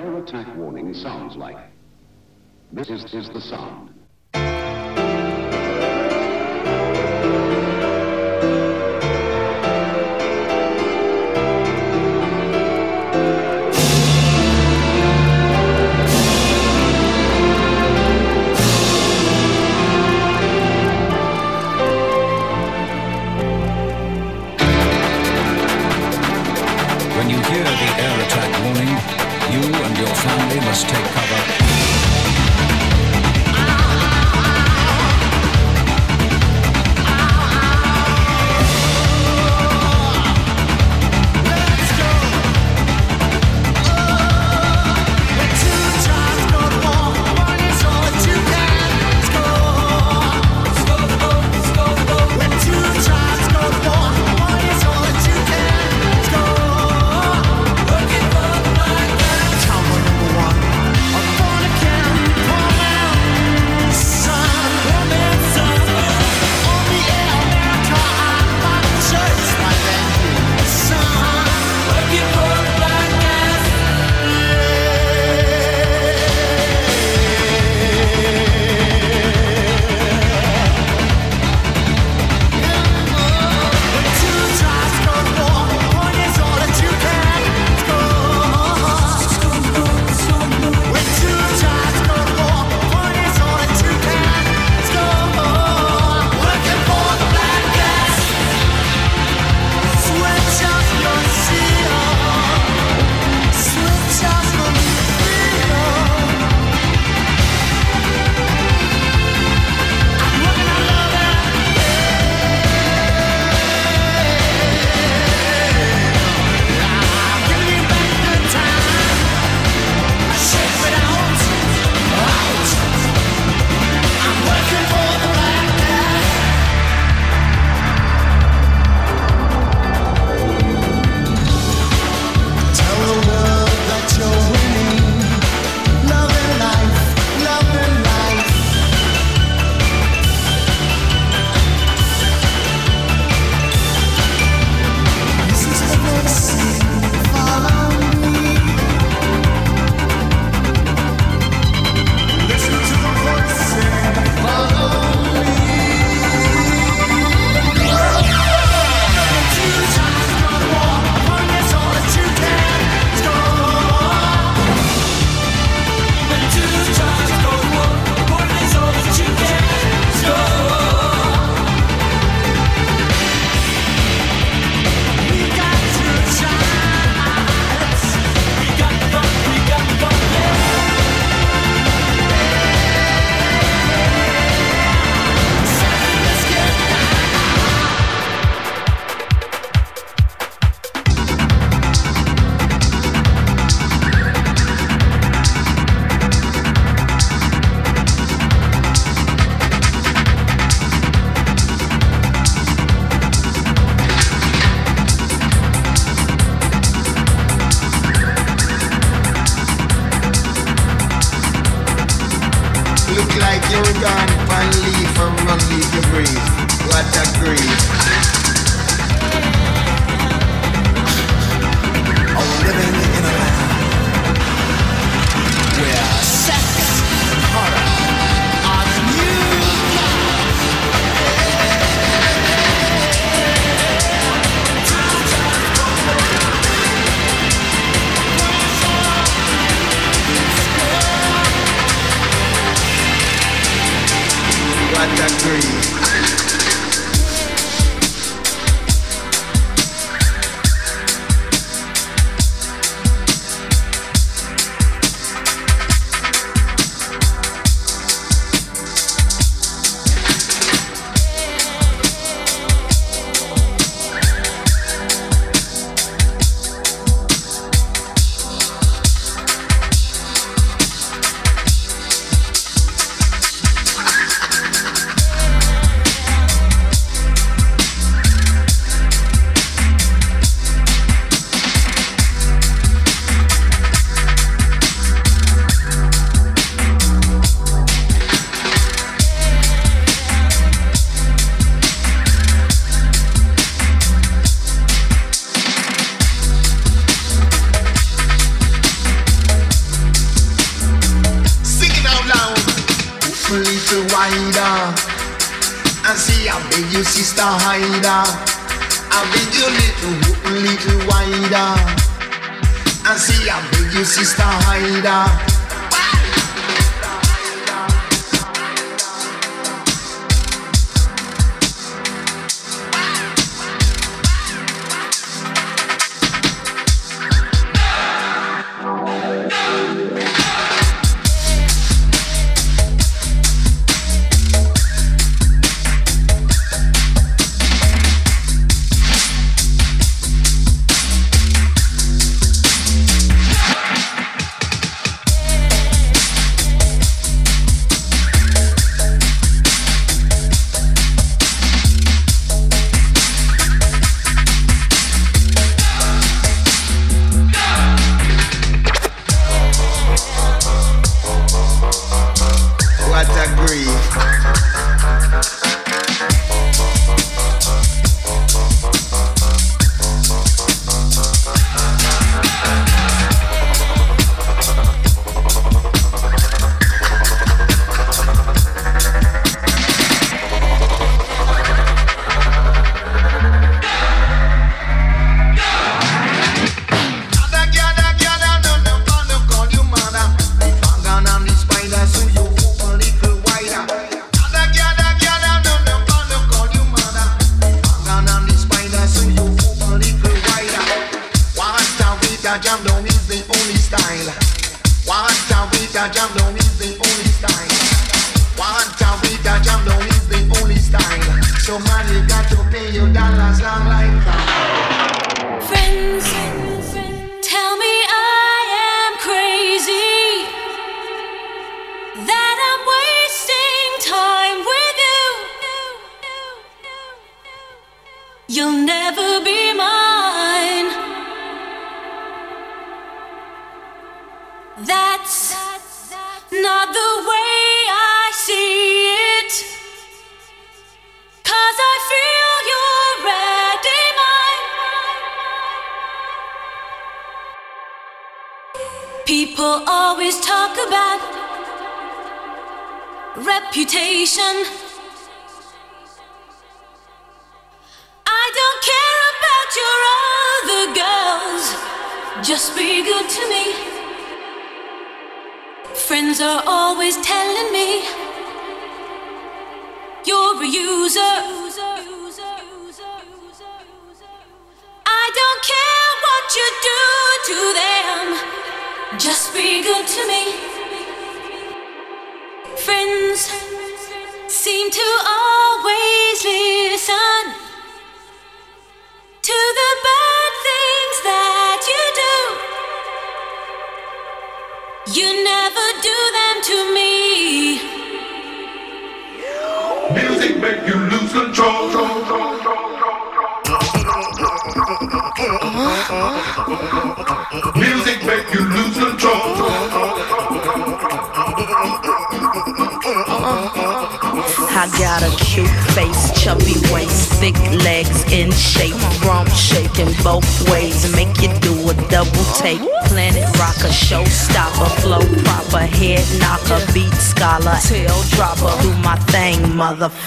air attack warning sounds like. This is, is the sound.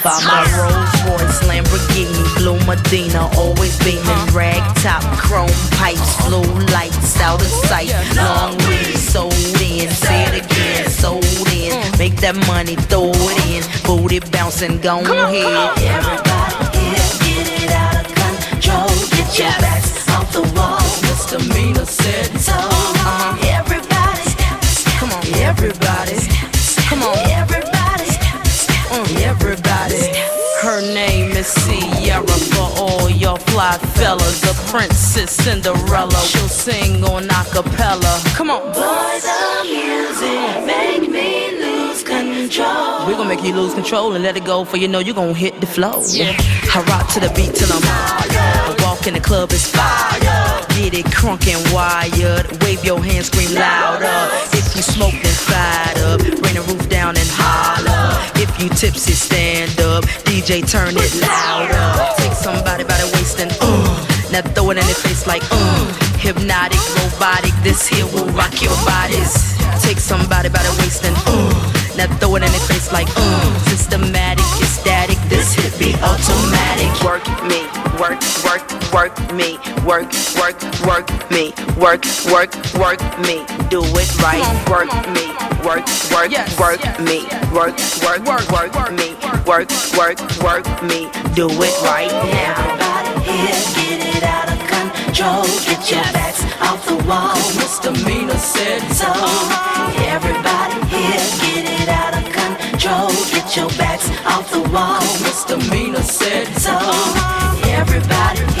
Motherfucker. Go, for you know you're gonna hit the flow. Yeah. I rock to the beat till I'm. I walk in the club, it's fire. Get it crunk and wired. Wave your hands, scream louder. If you smoke, then fired up. Bring the roof down and holler. If you tipsy, stand up. DJ, turn it louder. Take somebody by the waist and uh. Now throw it in their face like uh. Hypnotic, robotic, this here will rock your bodies. Take somebody by the waist and uh. Now throw it in their face like, mm. Systematic, static. This hit be automatic. Work me, work, work, work me, work, work, work me, work, work, work me. Do it right. Work me, work, work, work me, work, work, work, work me, work, work, work me. Do it right now. Everybody here, get it out of control. Get your backs off the wall. Misdemeanor said So, everybody here, control. Get your backs off the wall. Misdemeanor said So, everybody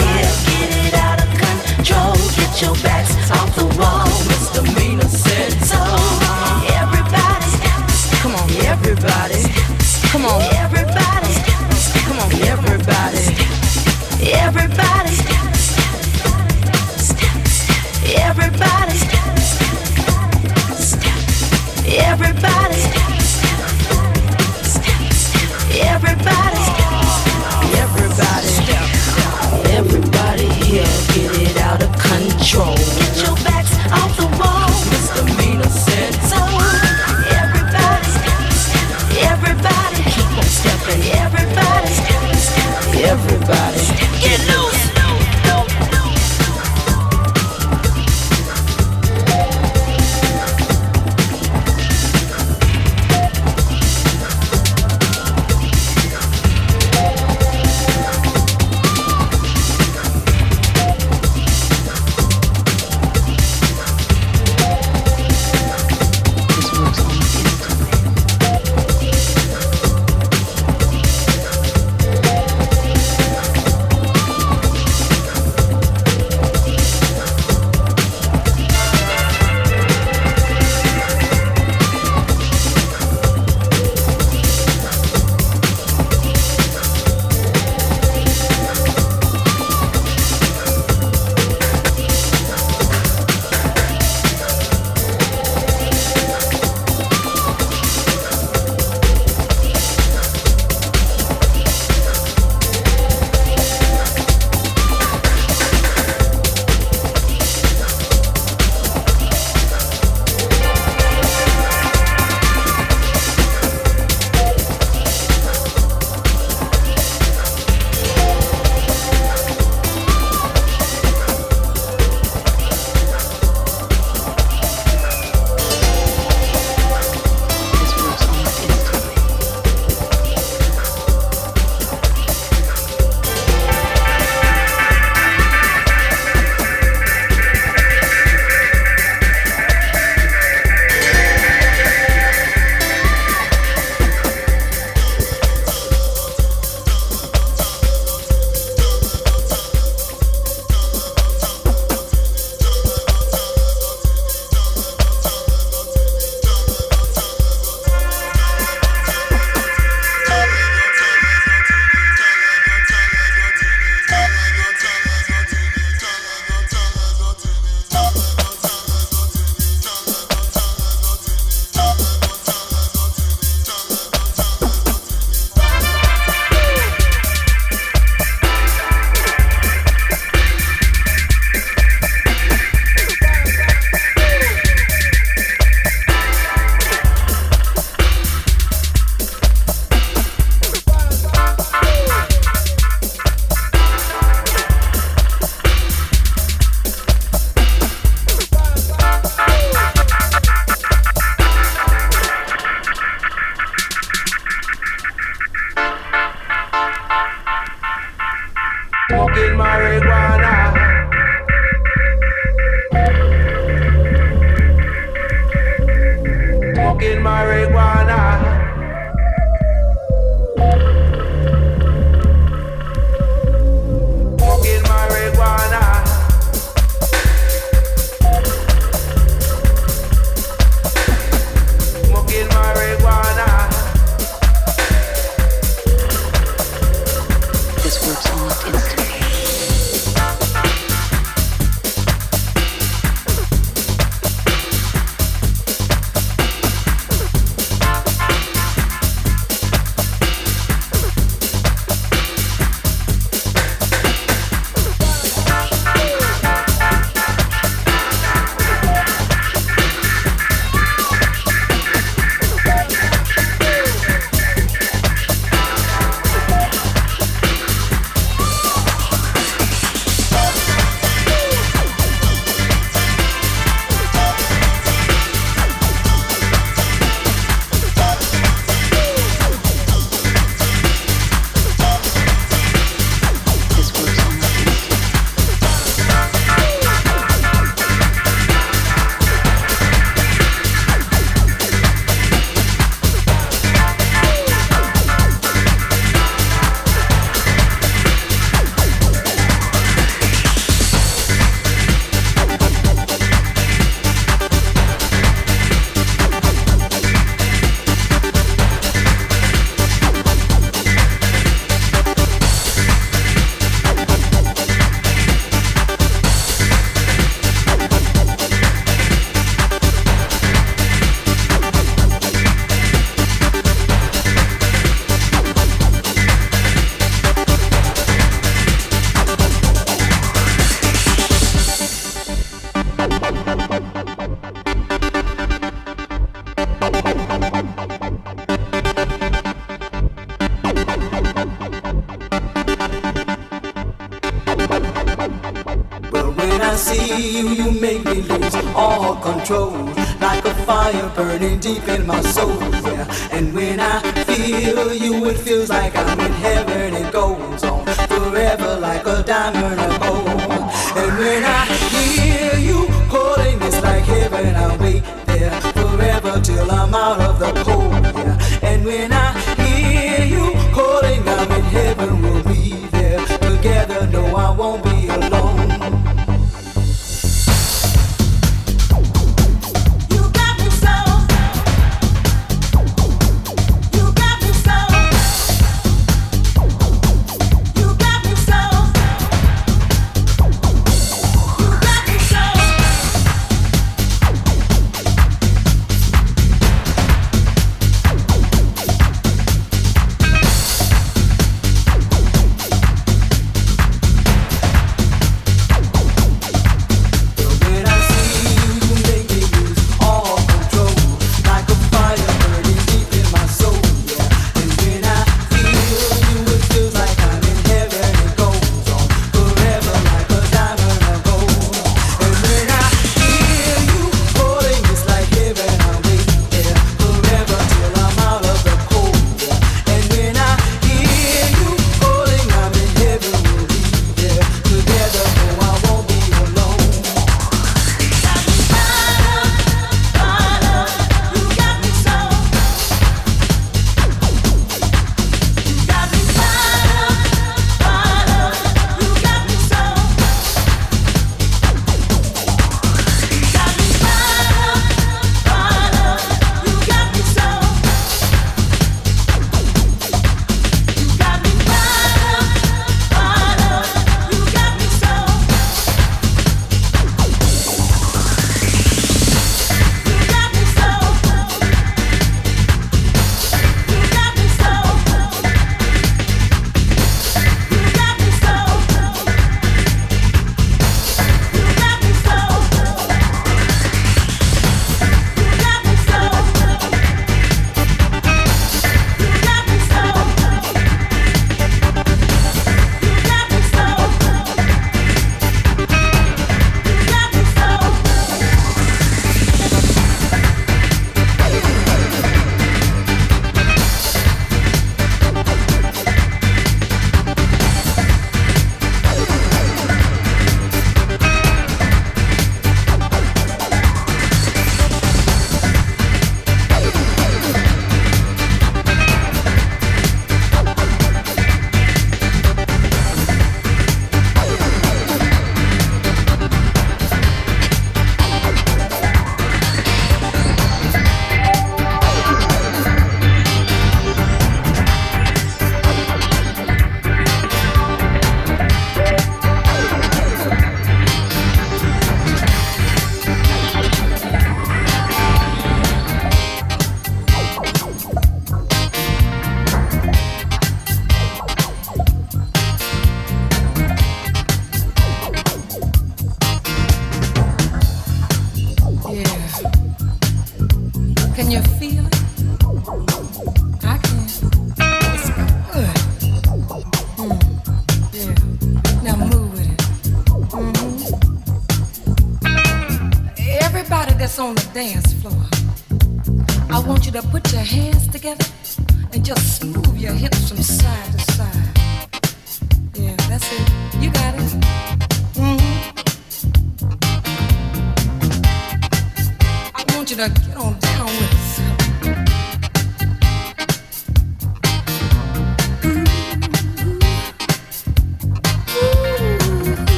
deep in my soul.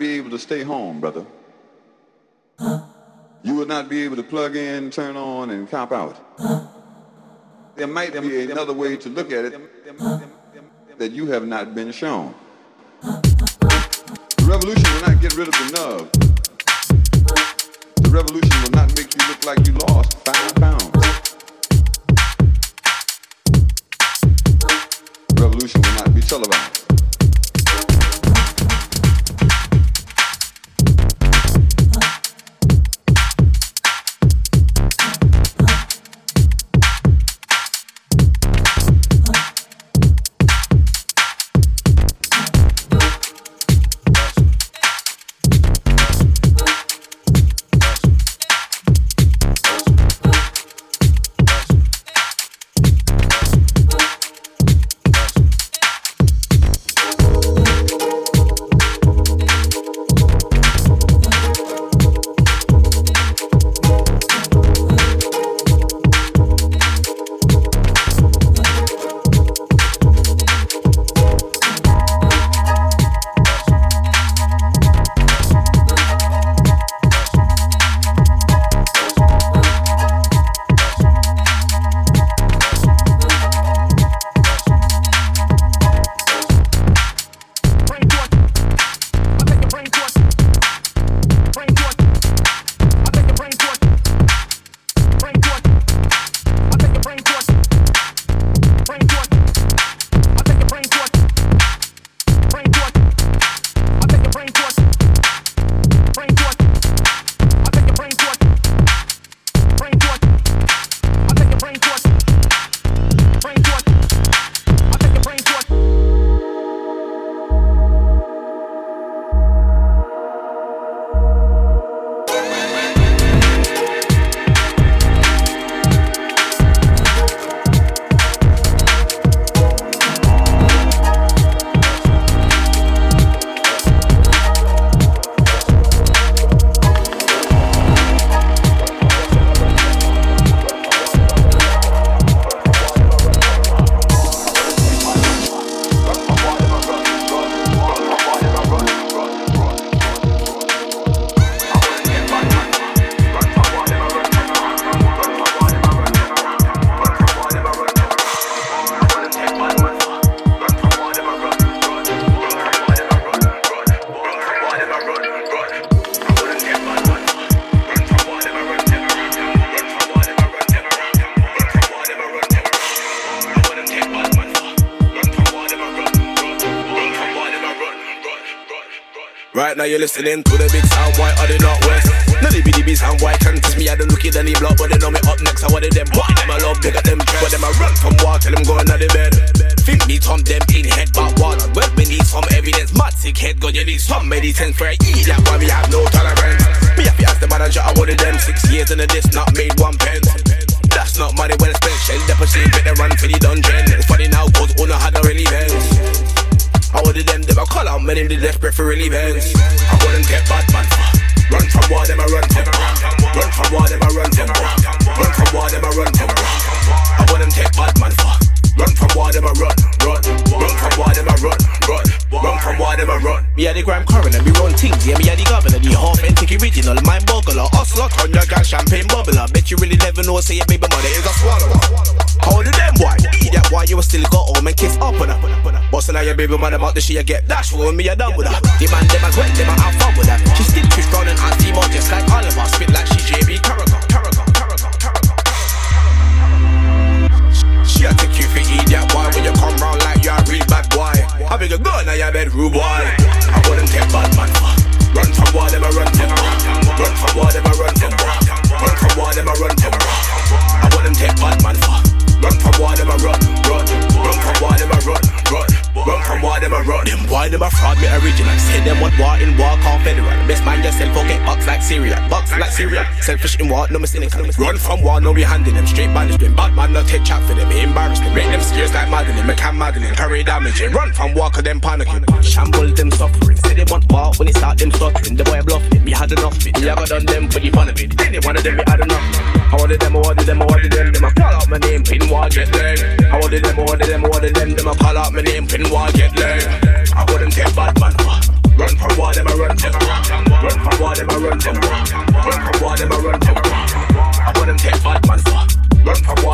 be able to stay home, brother. Huh? You would not be able to plug in, turn on, and cop out. Huh? There might be another way to look at it huh? that you have not been shown. The revolution will not get rid of the nub. The revolution will not make you look like you lost five pounds. The revolution will not be televised.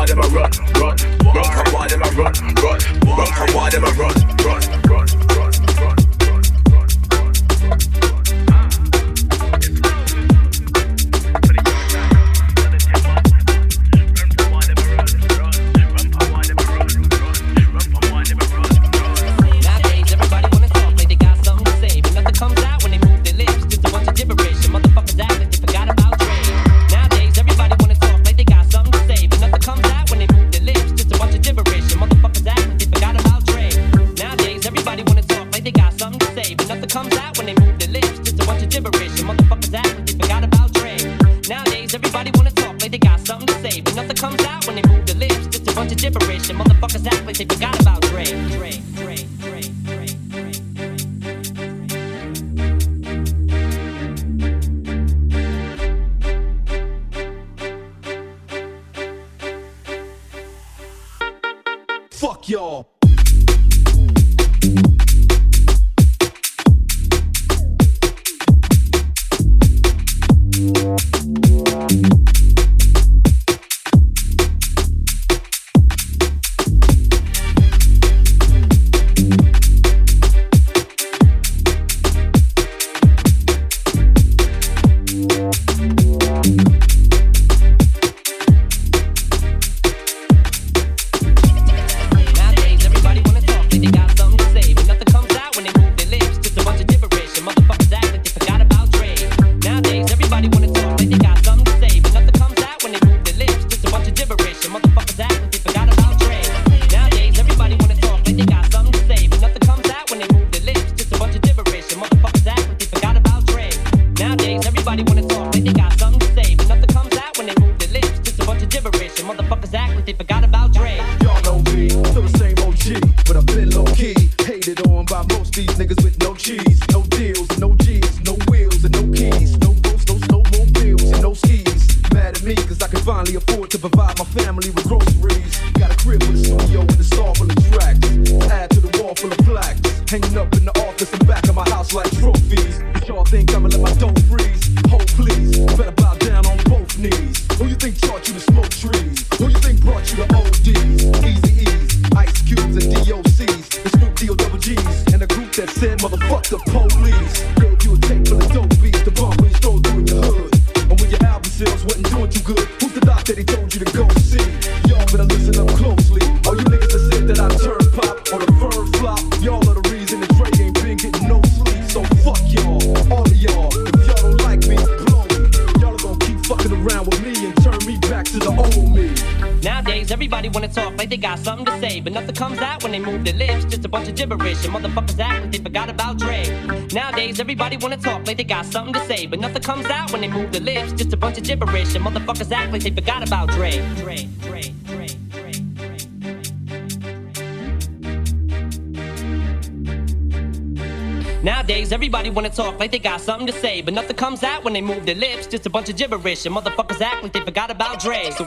them a run. something to say, but nothing comes out when they move their lips. Just a bunch of gibberish, and motherfuckers act like they forgot about Dre. So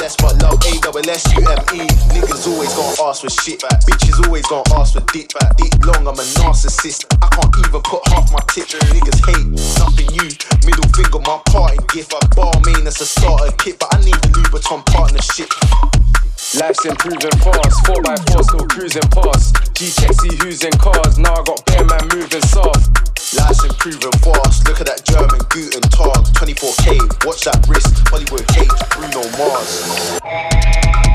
less, but love A-double-S-U-M-E. Niggas always gonna ask for shit. Bitches always gonna ask for dick. Dick long, I'm a narcissist. I can't even put half my tip. Niggas hate nothing new. Middle finger, my parting gift. I bar mean as a starter kit, but I need a Louboutin partnership. Life's improving fast, 4x4 still cruising past. G check, see who's in cars. Now I got bare man moving soft. Life's improving fast. Look at that German Guten Tag. 24K. Watch that wrist. Hollywood cage. Bruno Mars.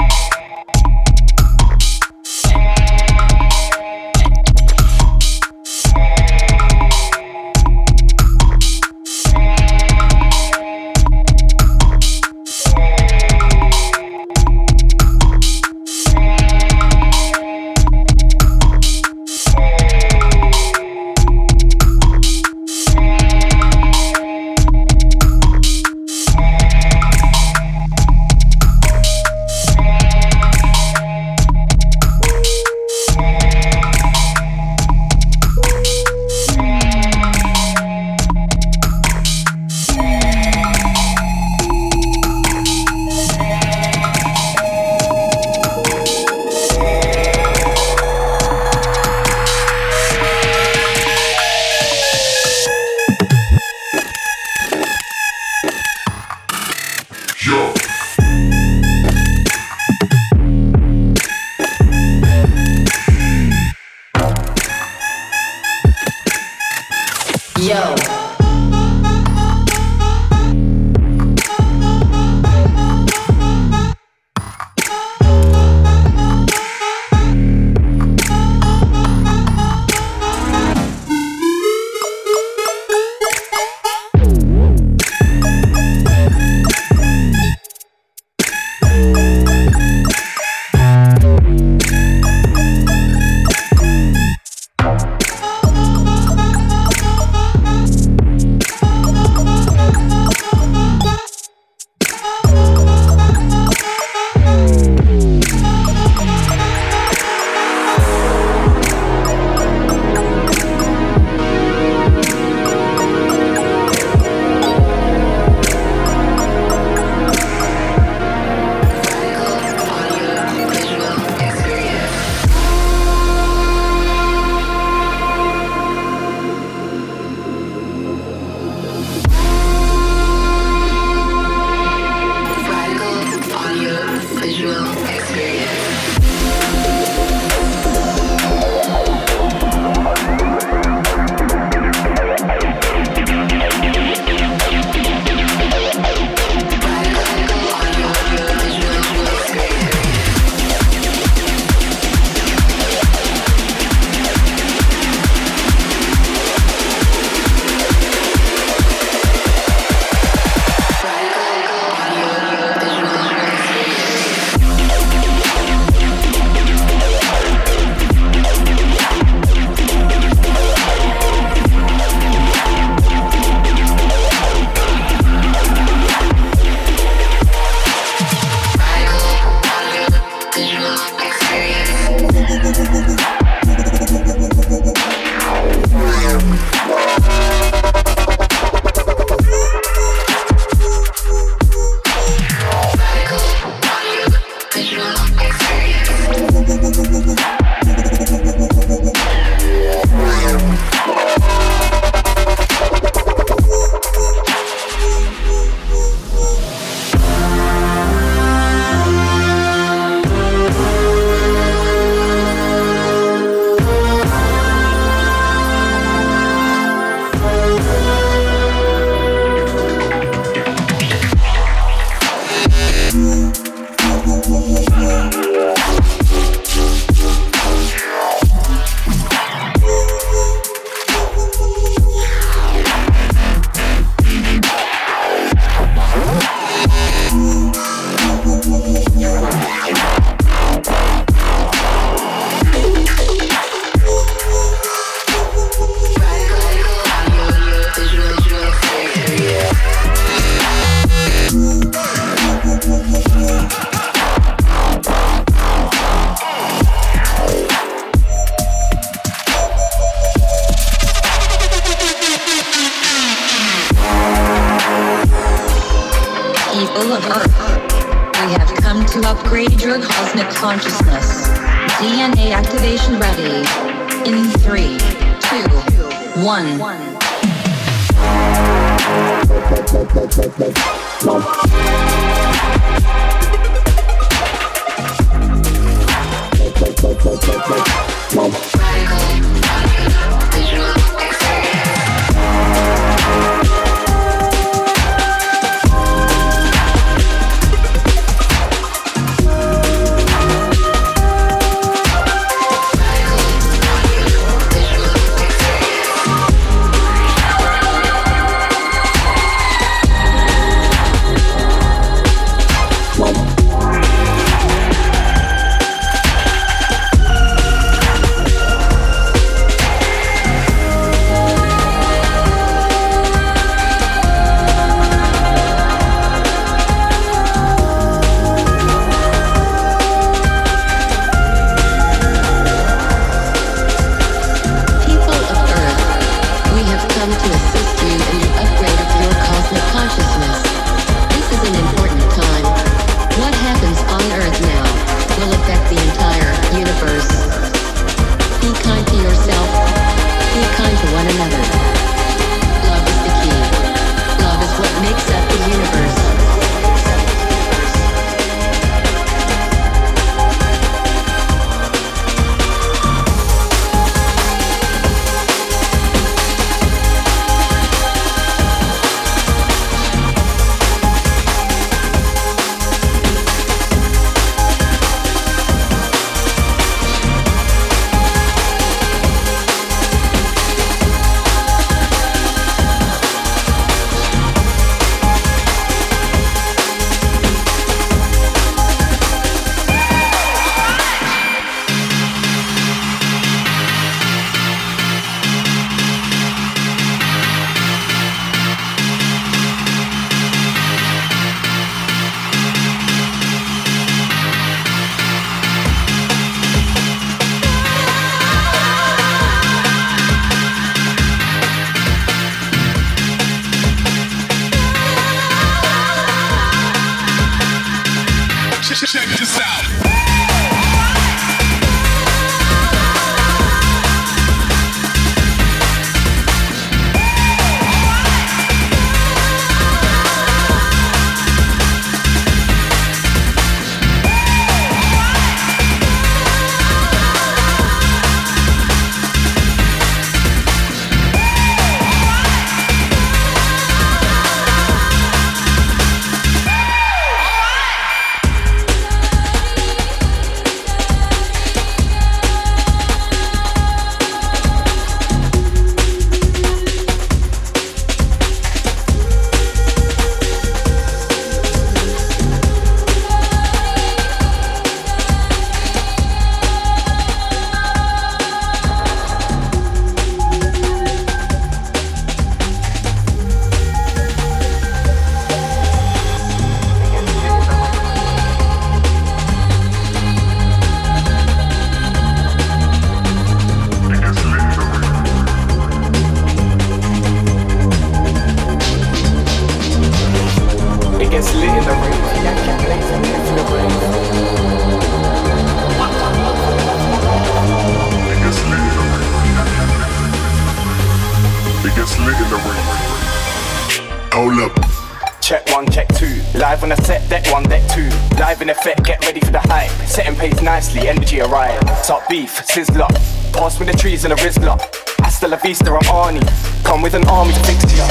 Beef, sizzler. Pass with the trees and a Rizla. Hasta la vista, I'm Arnie. Come with an army to fix ya.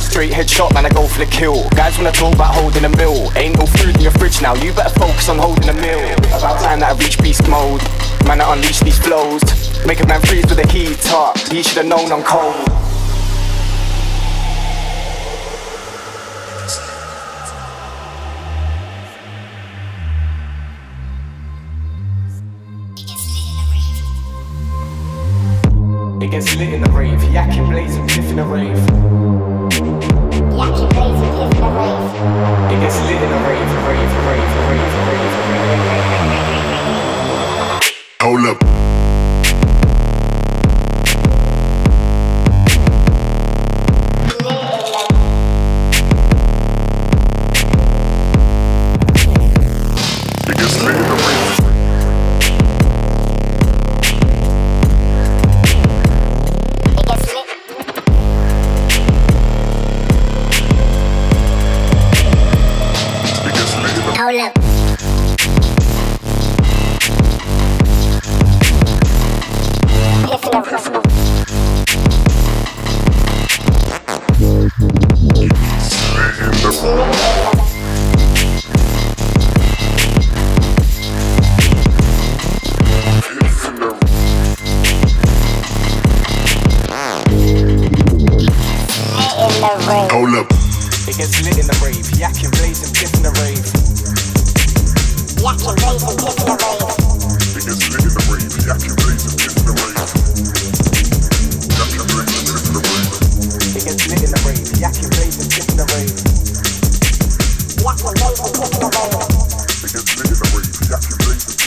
Straight headshot, man, I go for the kill. Guys wanna talk about holding a mill. Ain't no food in your fridge now, you better focus on holding a meal. About time that I reach beast mode. Man, I unleash these flows. Make a man freeze with the heat up. He should've known I'm cold. Hold up. It gets lit in the rave, yakking, blazing, piff the rave. Yakking, blazing, piff the rave. It gets lit in the rave. Yakking, blazing, piff the rave. Yakking, blazing, piff the rave. It gets lit in the rave, yakking, blazing, piff the rave. Yakking, blazing, piff the rave. It gets lit in the rave. Yakking, blazing,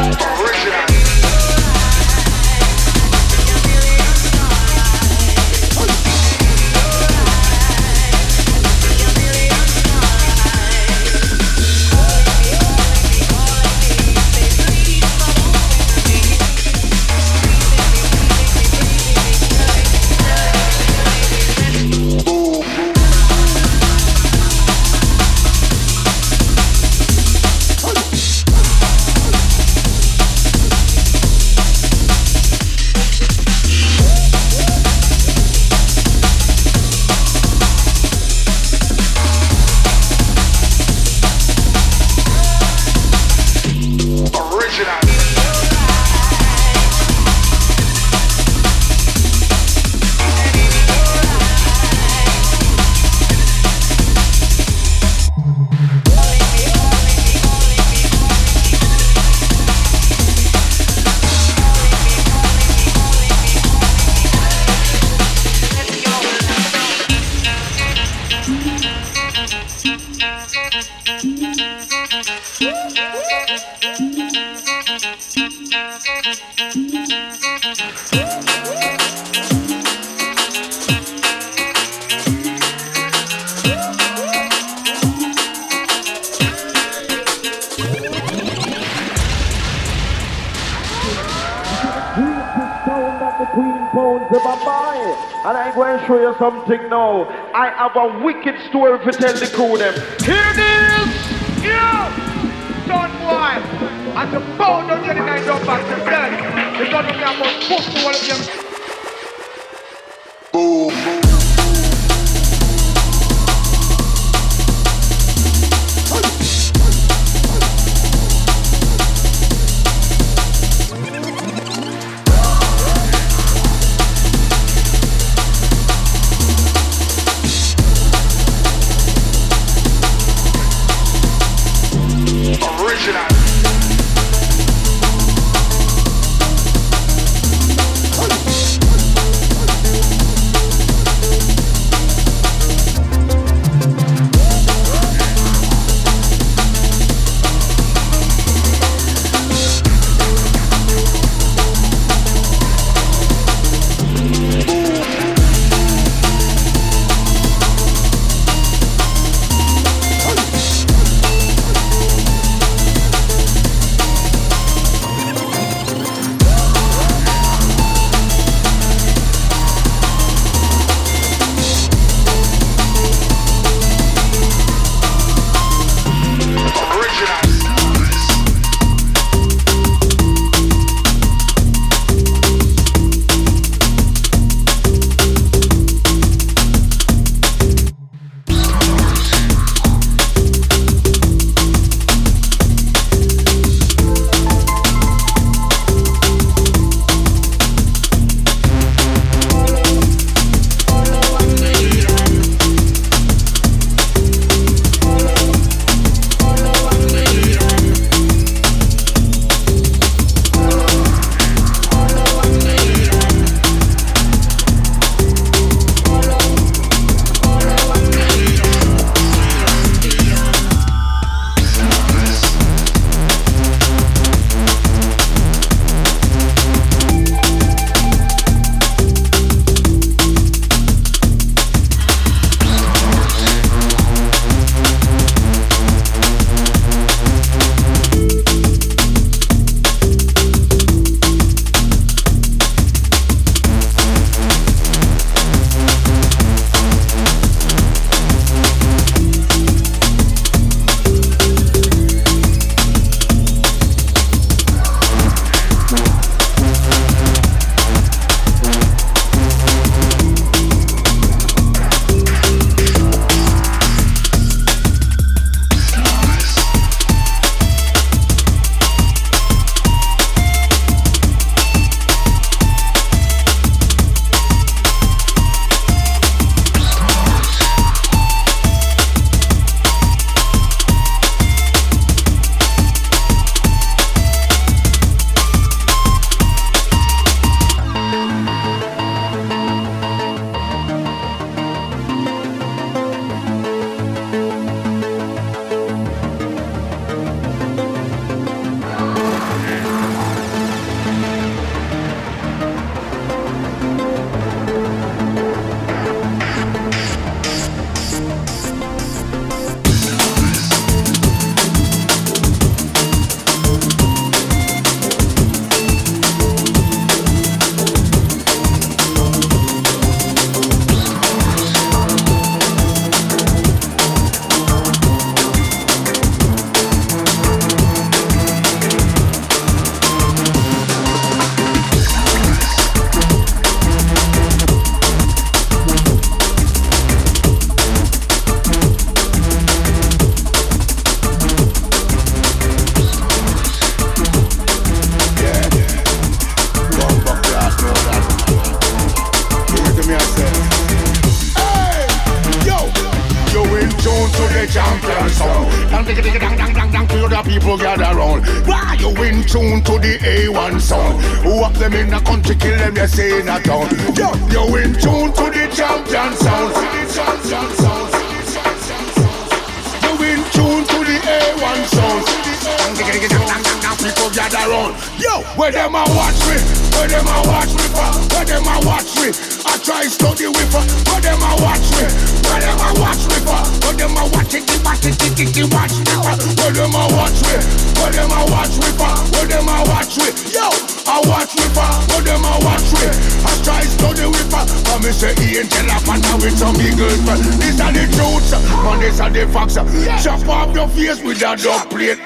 sound something now. I have a wicked story to tell the crew them. Here it is! Yeah! Son boy! Don't get it I don't back to death. It's gonna be about foot of them.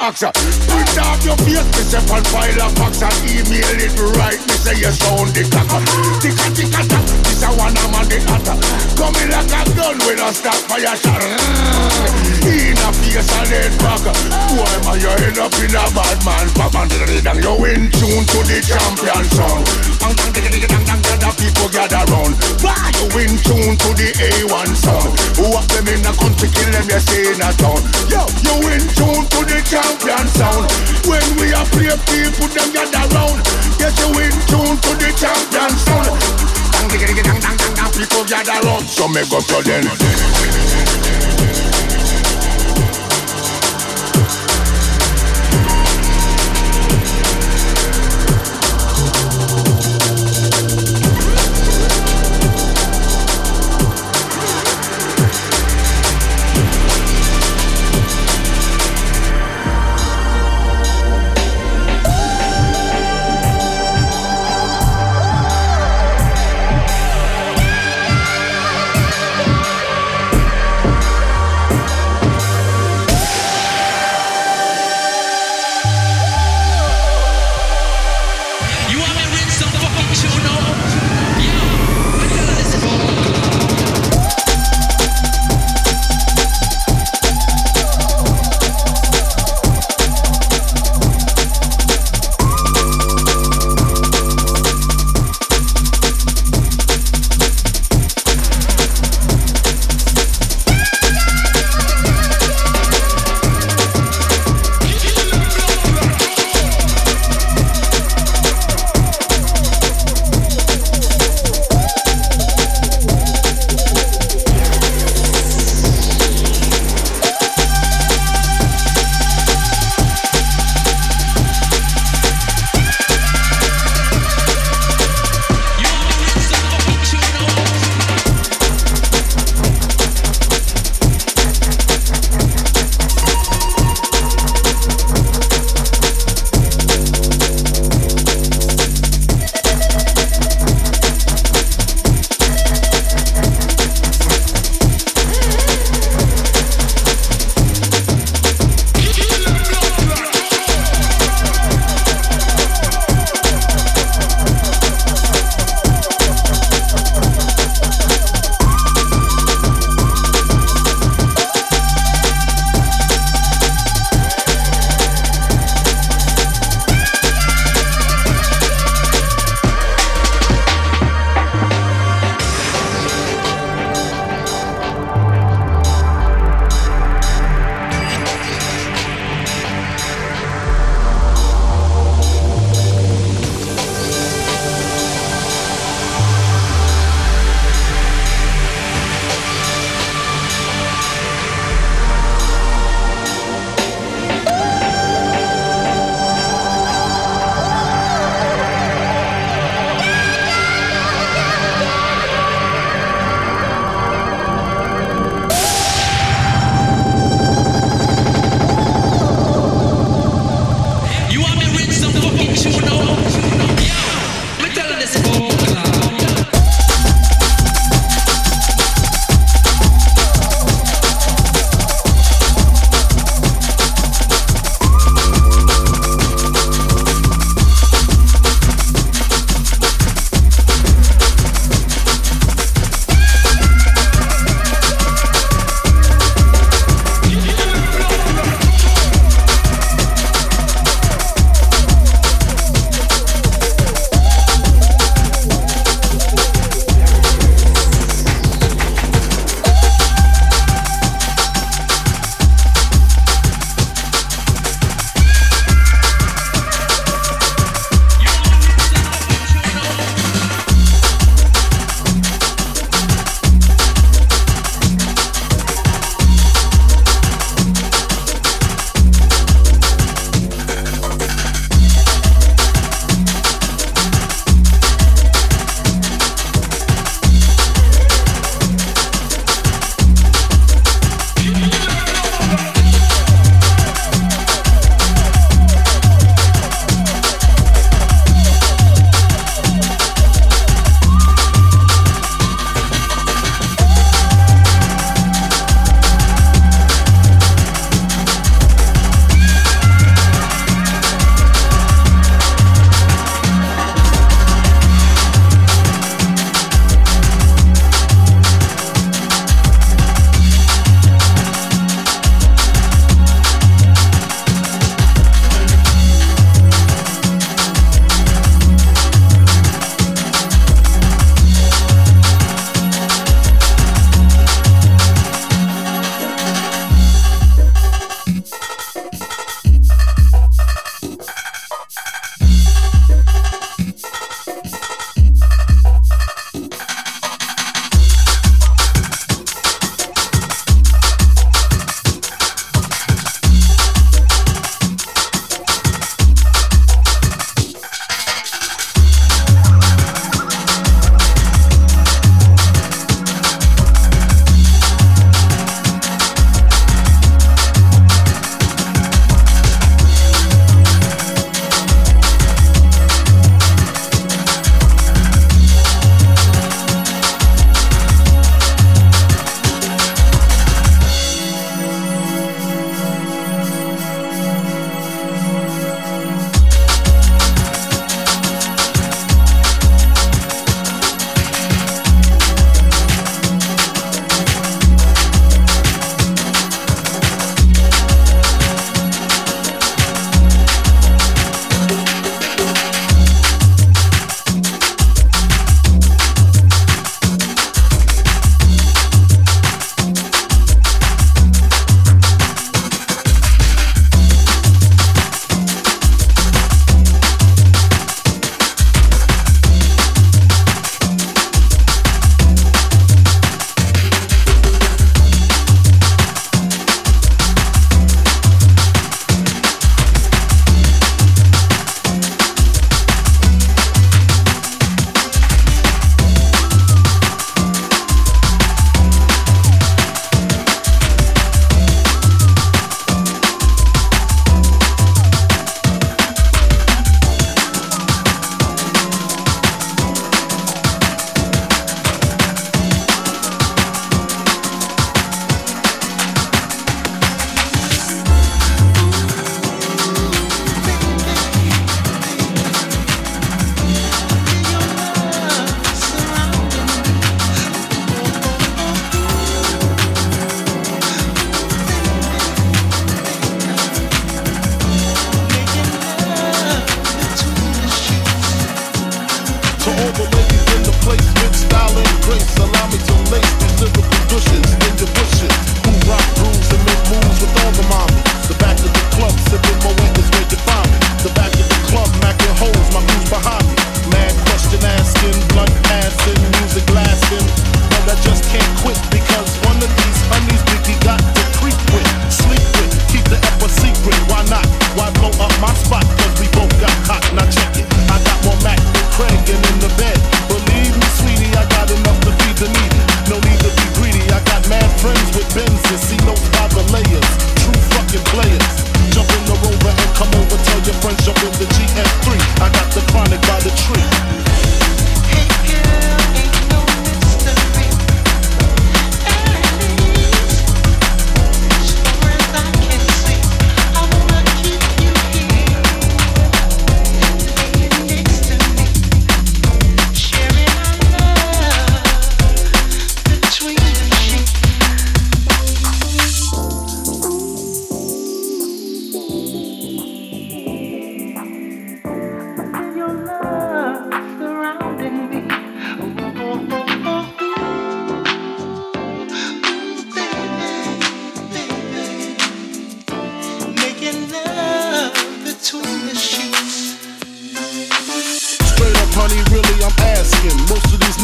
axe. Print off your face, me say on file a box and email it right. Me say you sound the cocker. Ticka ticka ta. this a one I'm on the hotter. Coming like a gun with a stop fire shot. In a face and head back. Why am I you end up in a bad man? Pop and down you in tune to the champion sound. The people gather round. Why you in tune to the A1 song? Who up them in a country, kill them, you stay in a town. Make go to them.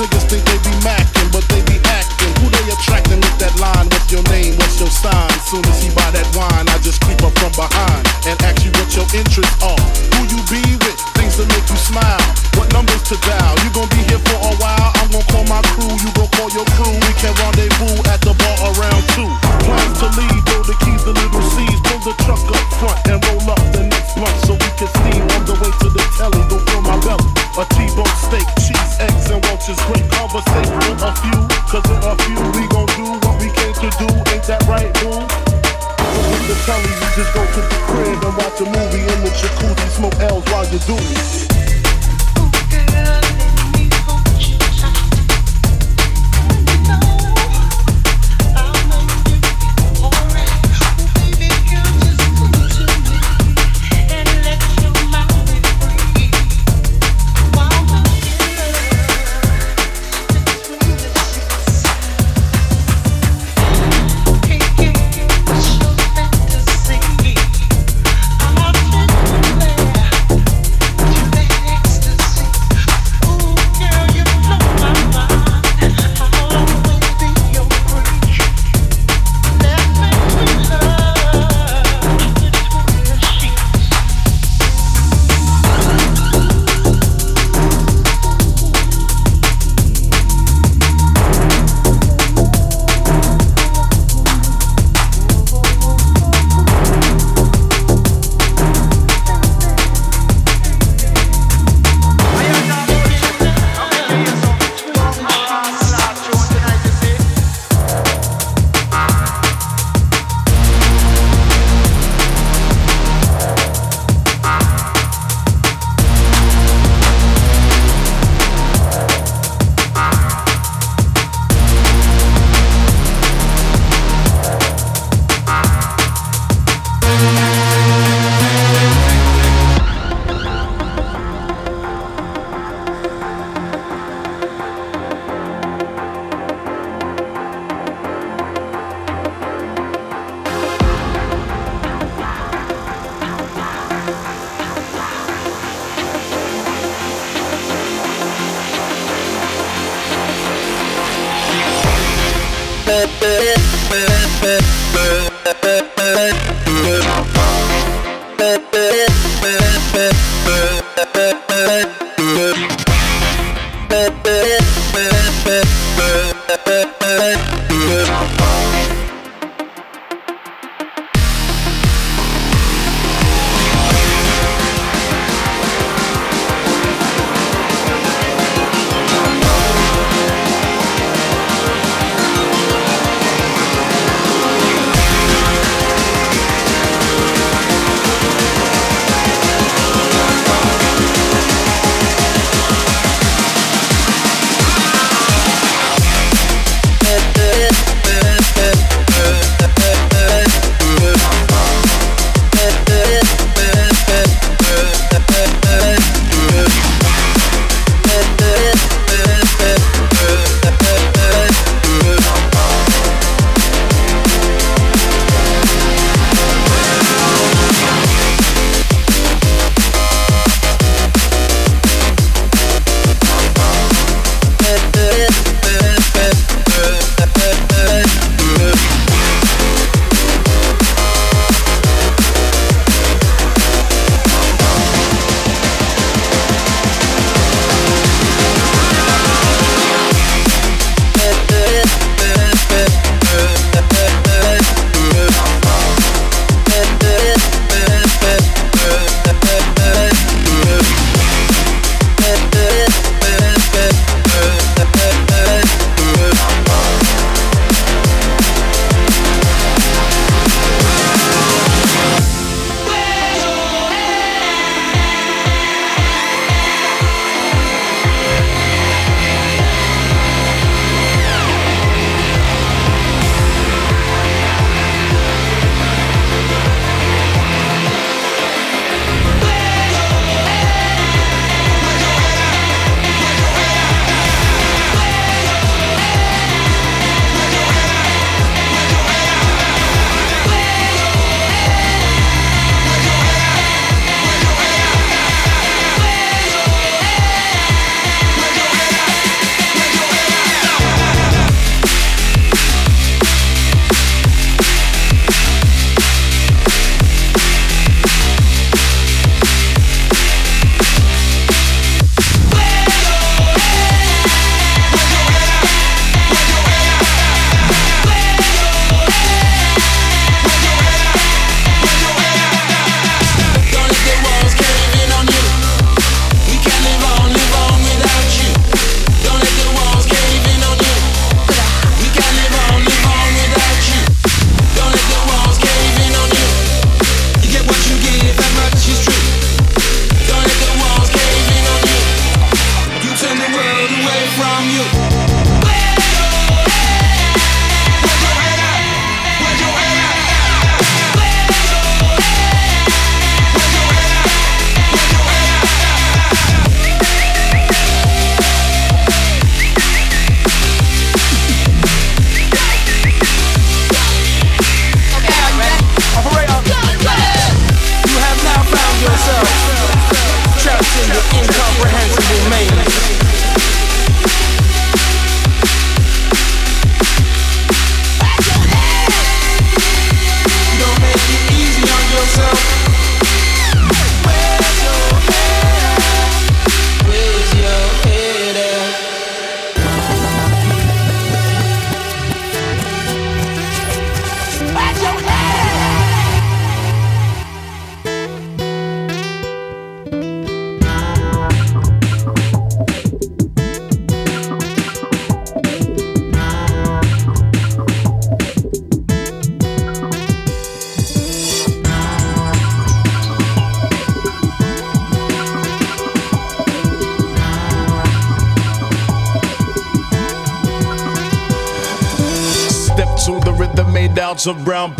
niggas think they be macking, but they be acting. Who they attracting with that line? What's your name? What's your sign? Soon as he buy that wine, I just creep up from behind and ask you what your interest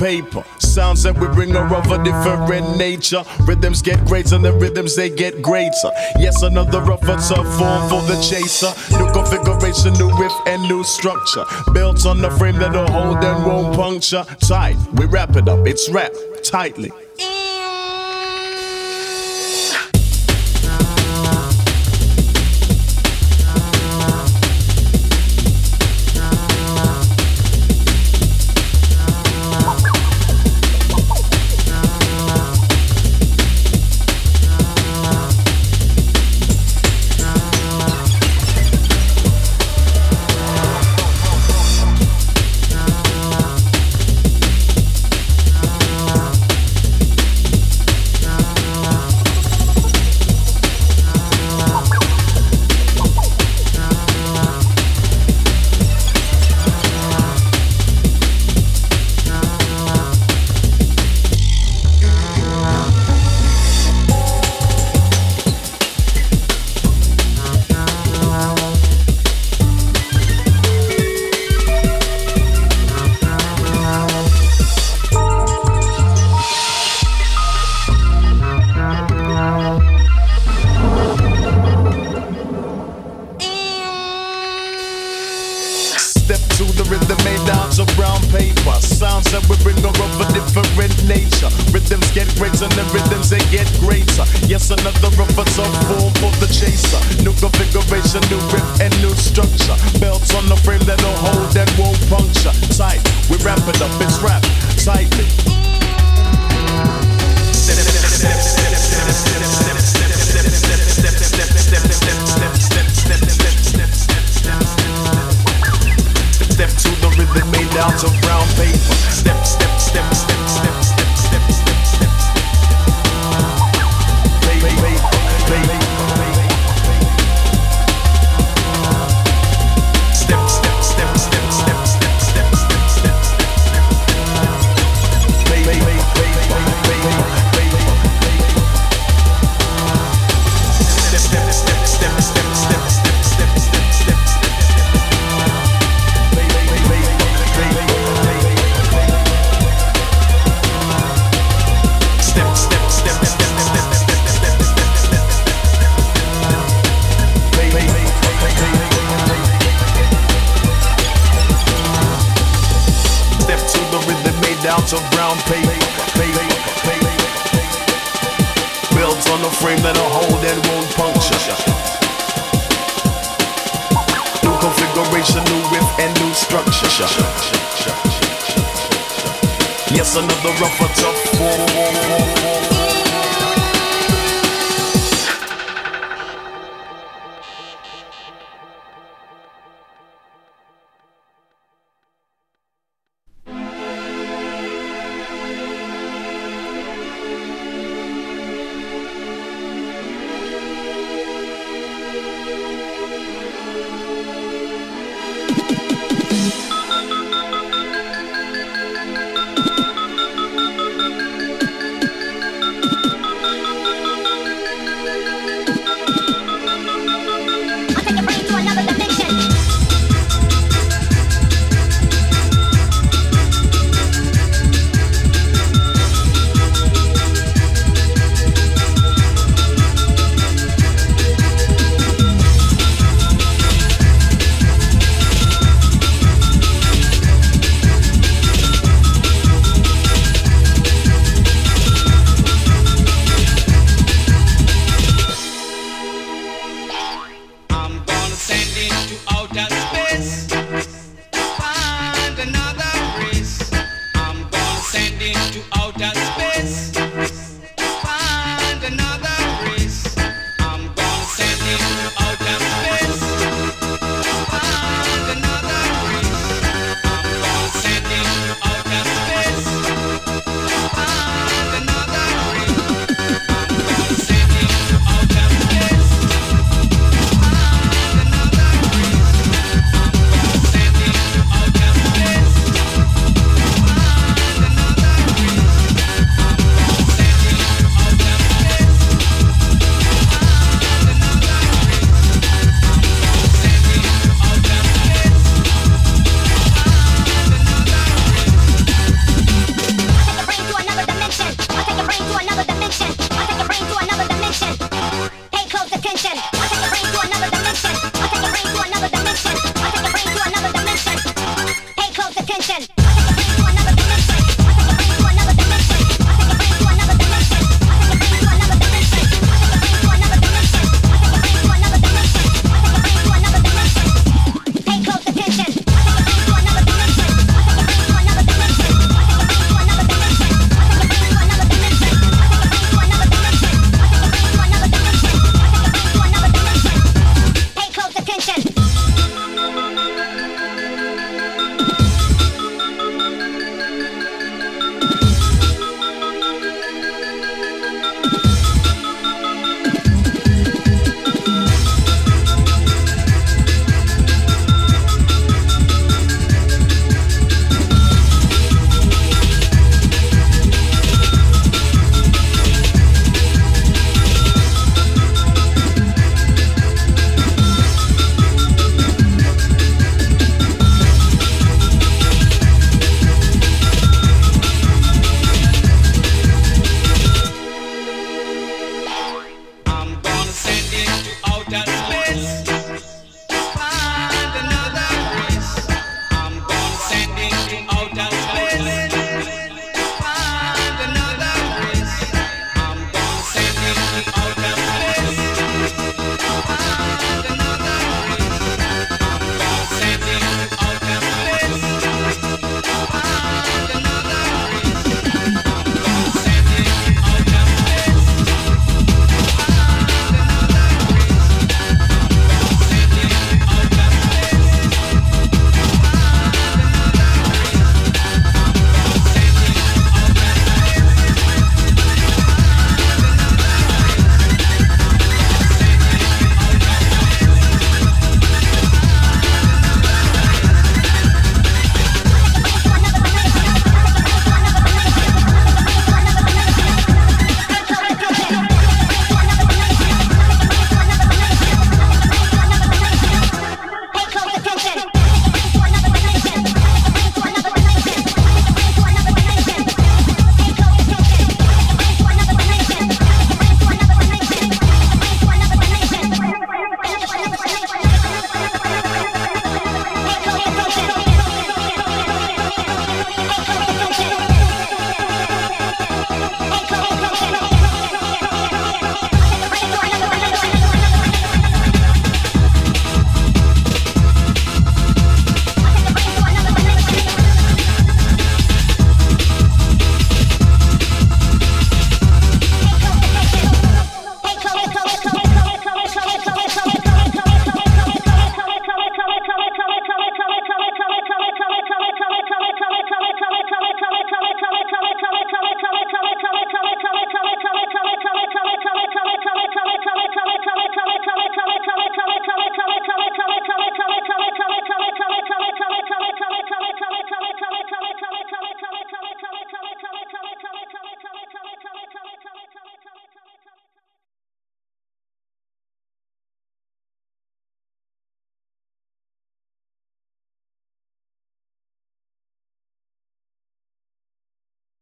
paper. Sounds that we bring are of a different nature. Rhythms get greater, and the rhythms they get greater. Yes, another rougher tough form for the chaser. New configuration, new riff, and new structure. Built on the frame that'll hold and won't puncture. Tight, we wrap it up, it's wrapped tightly.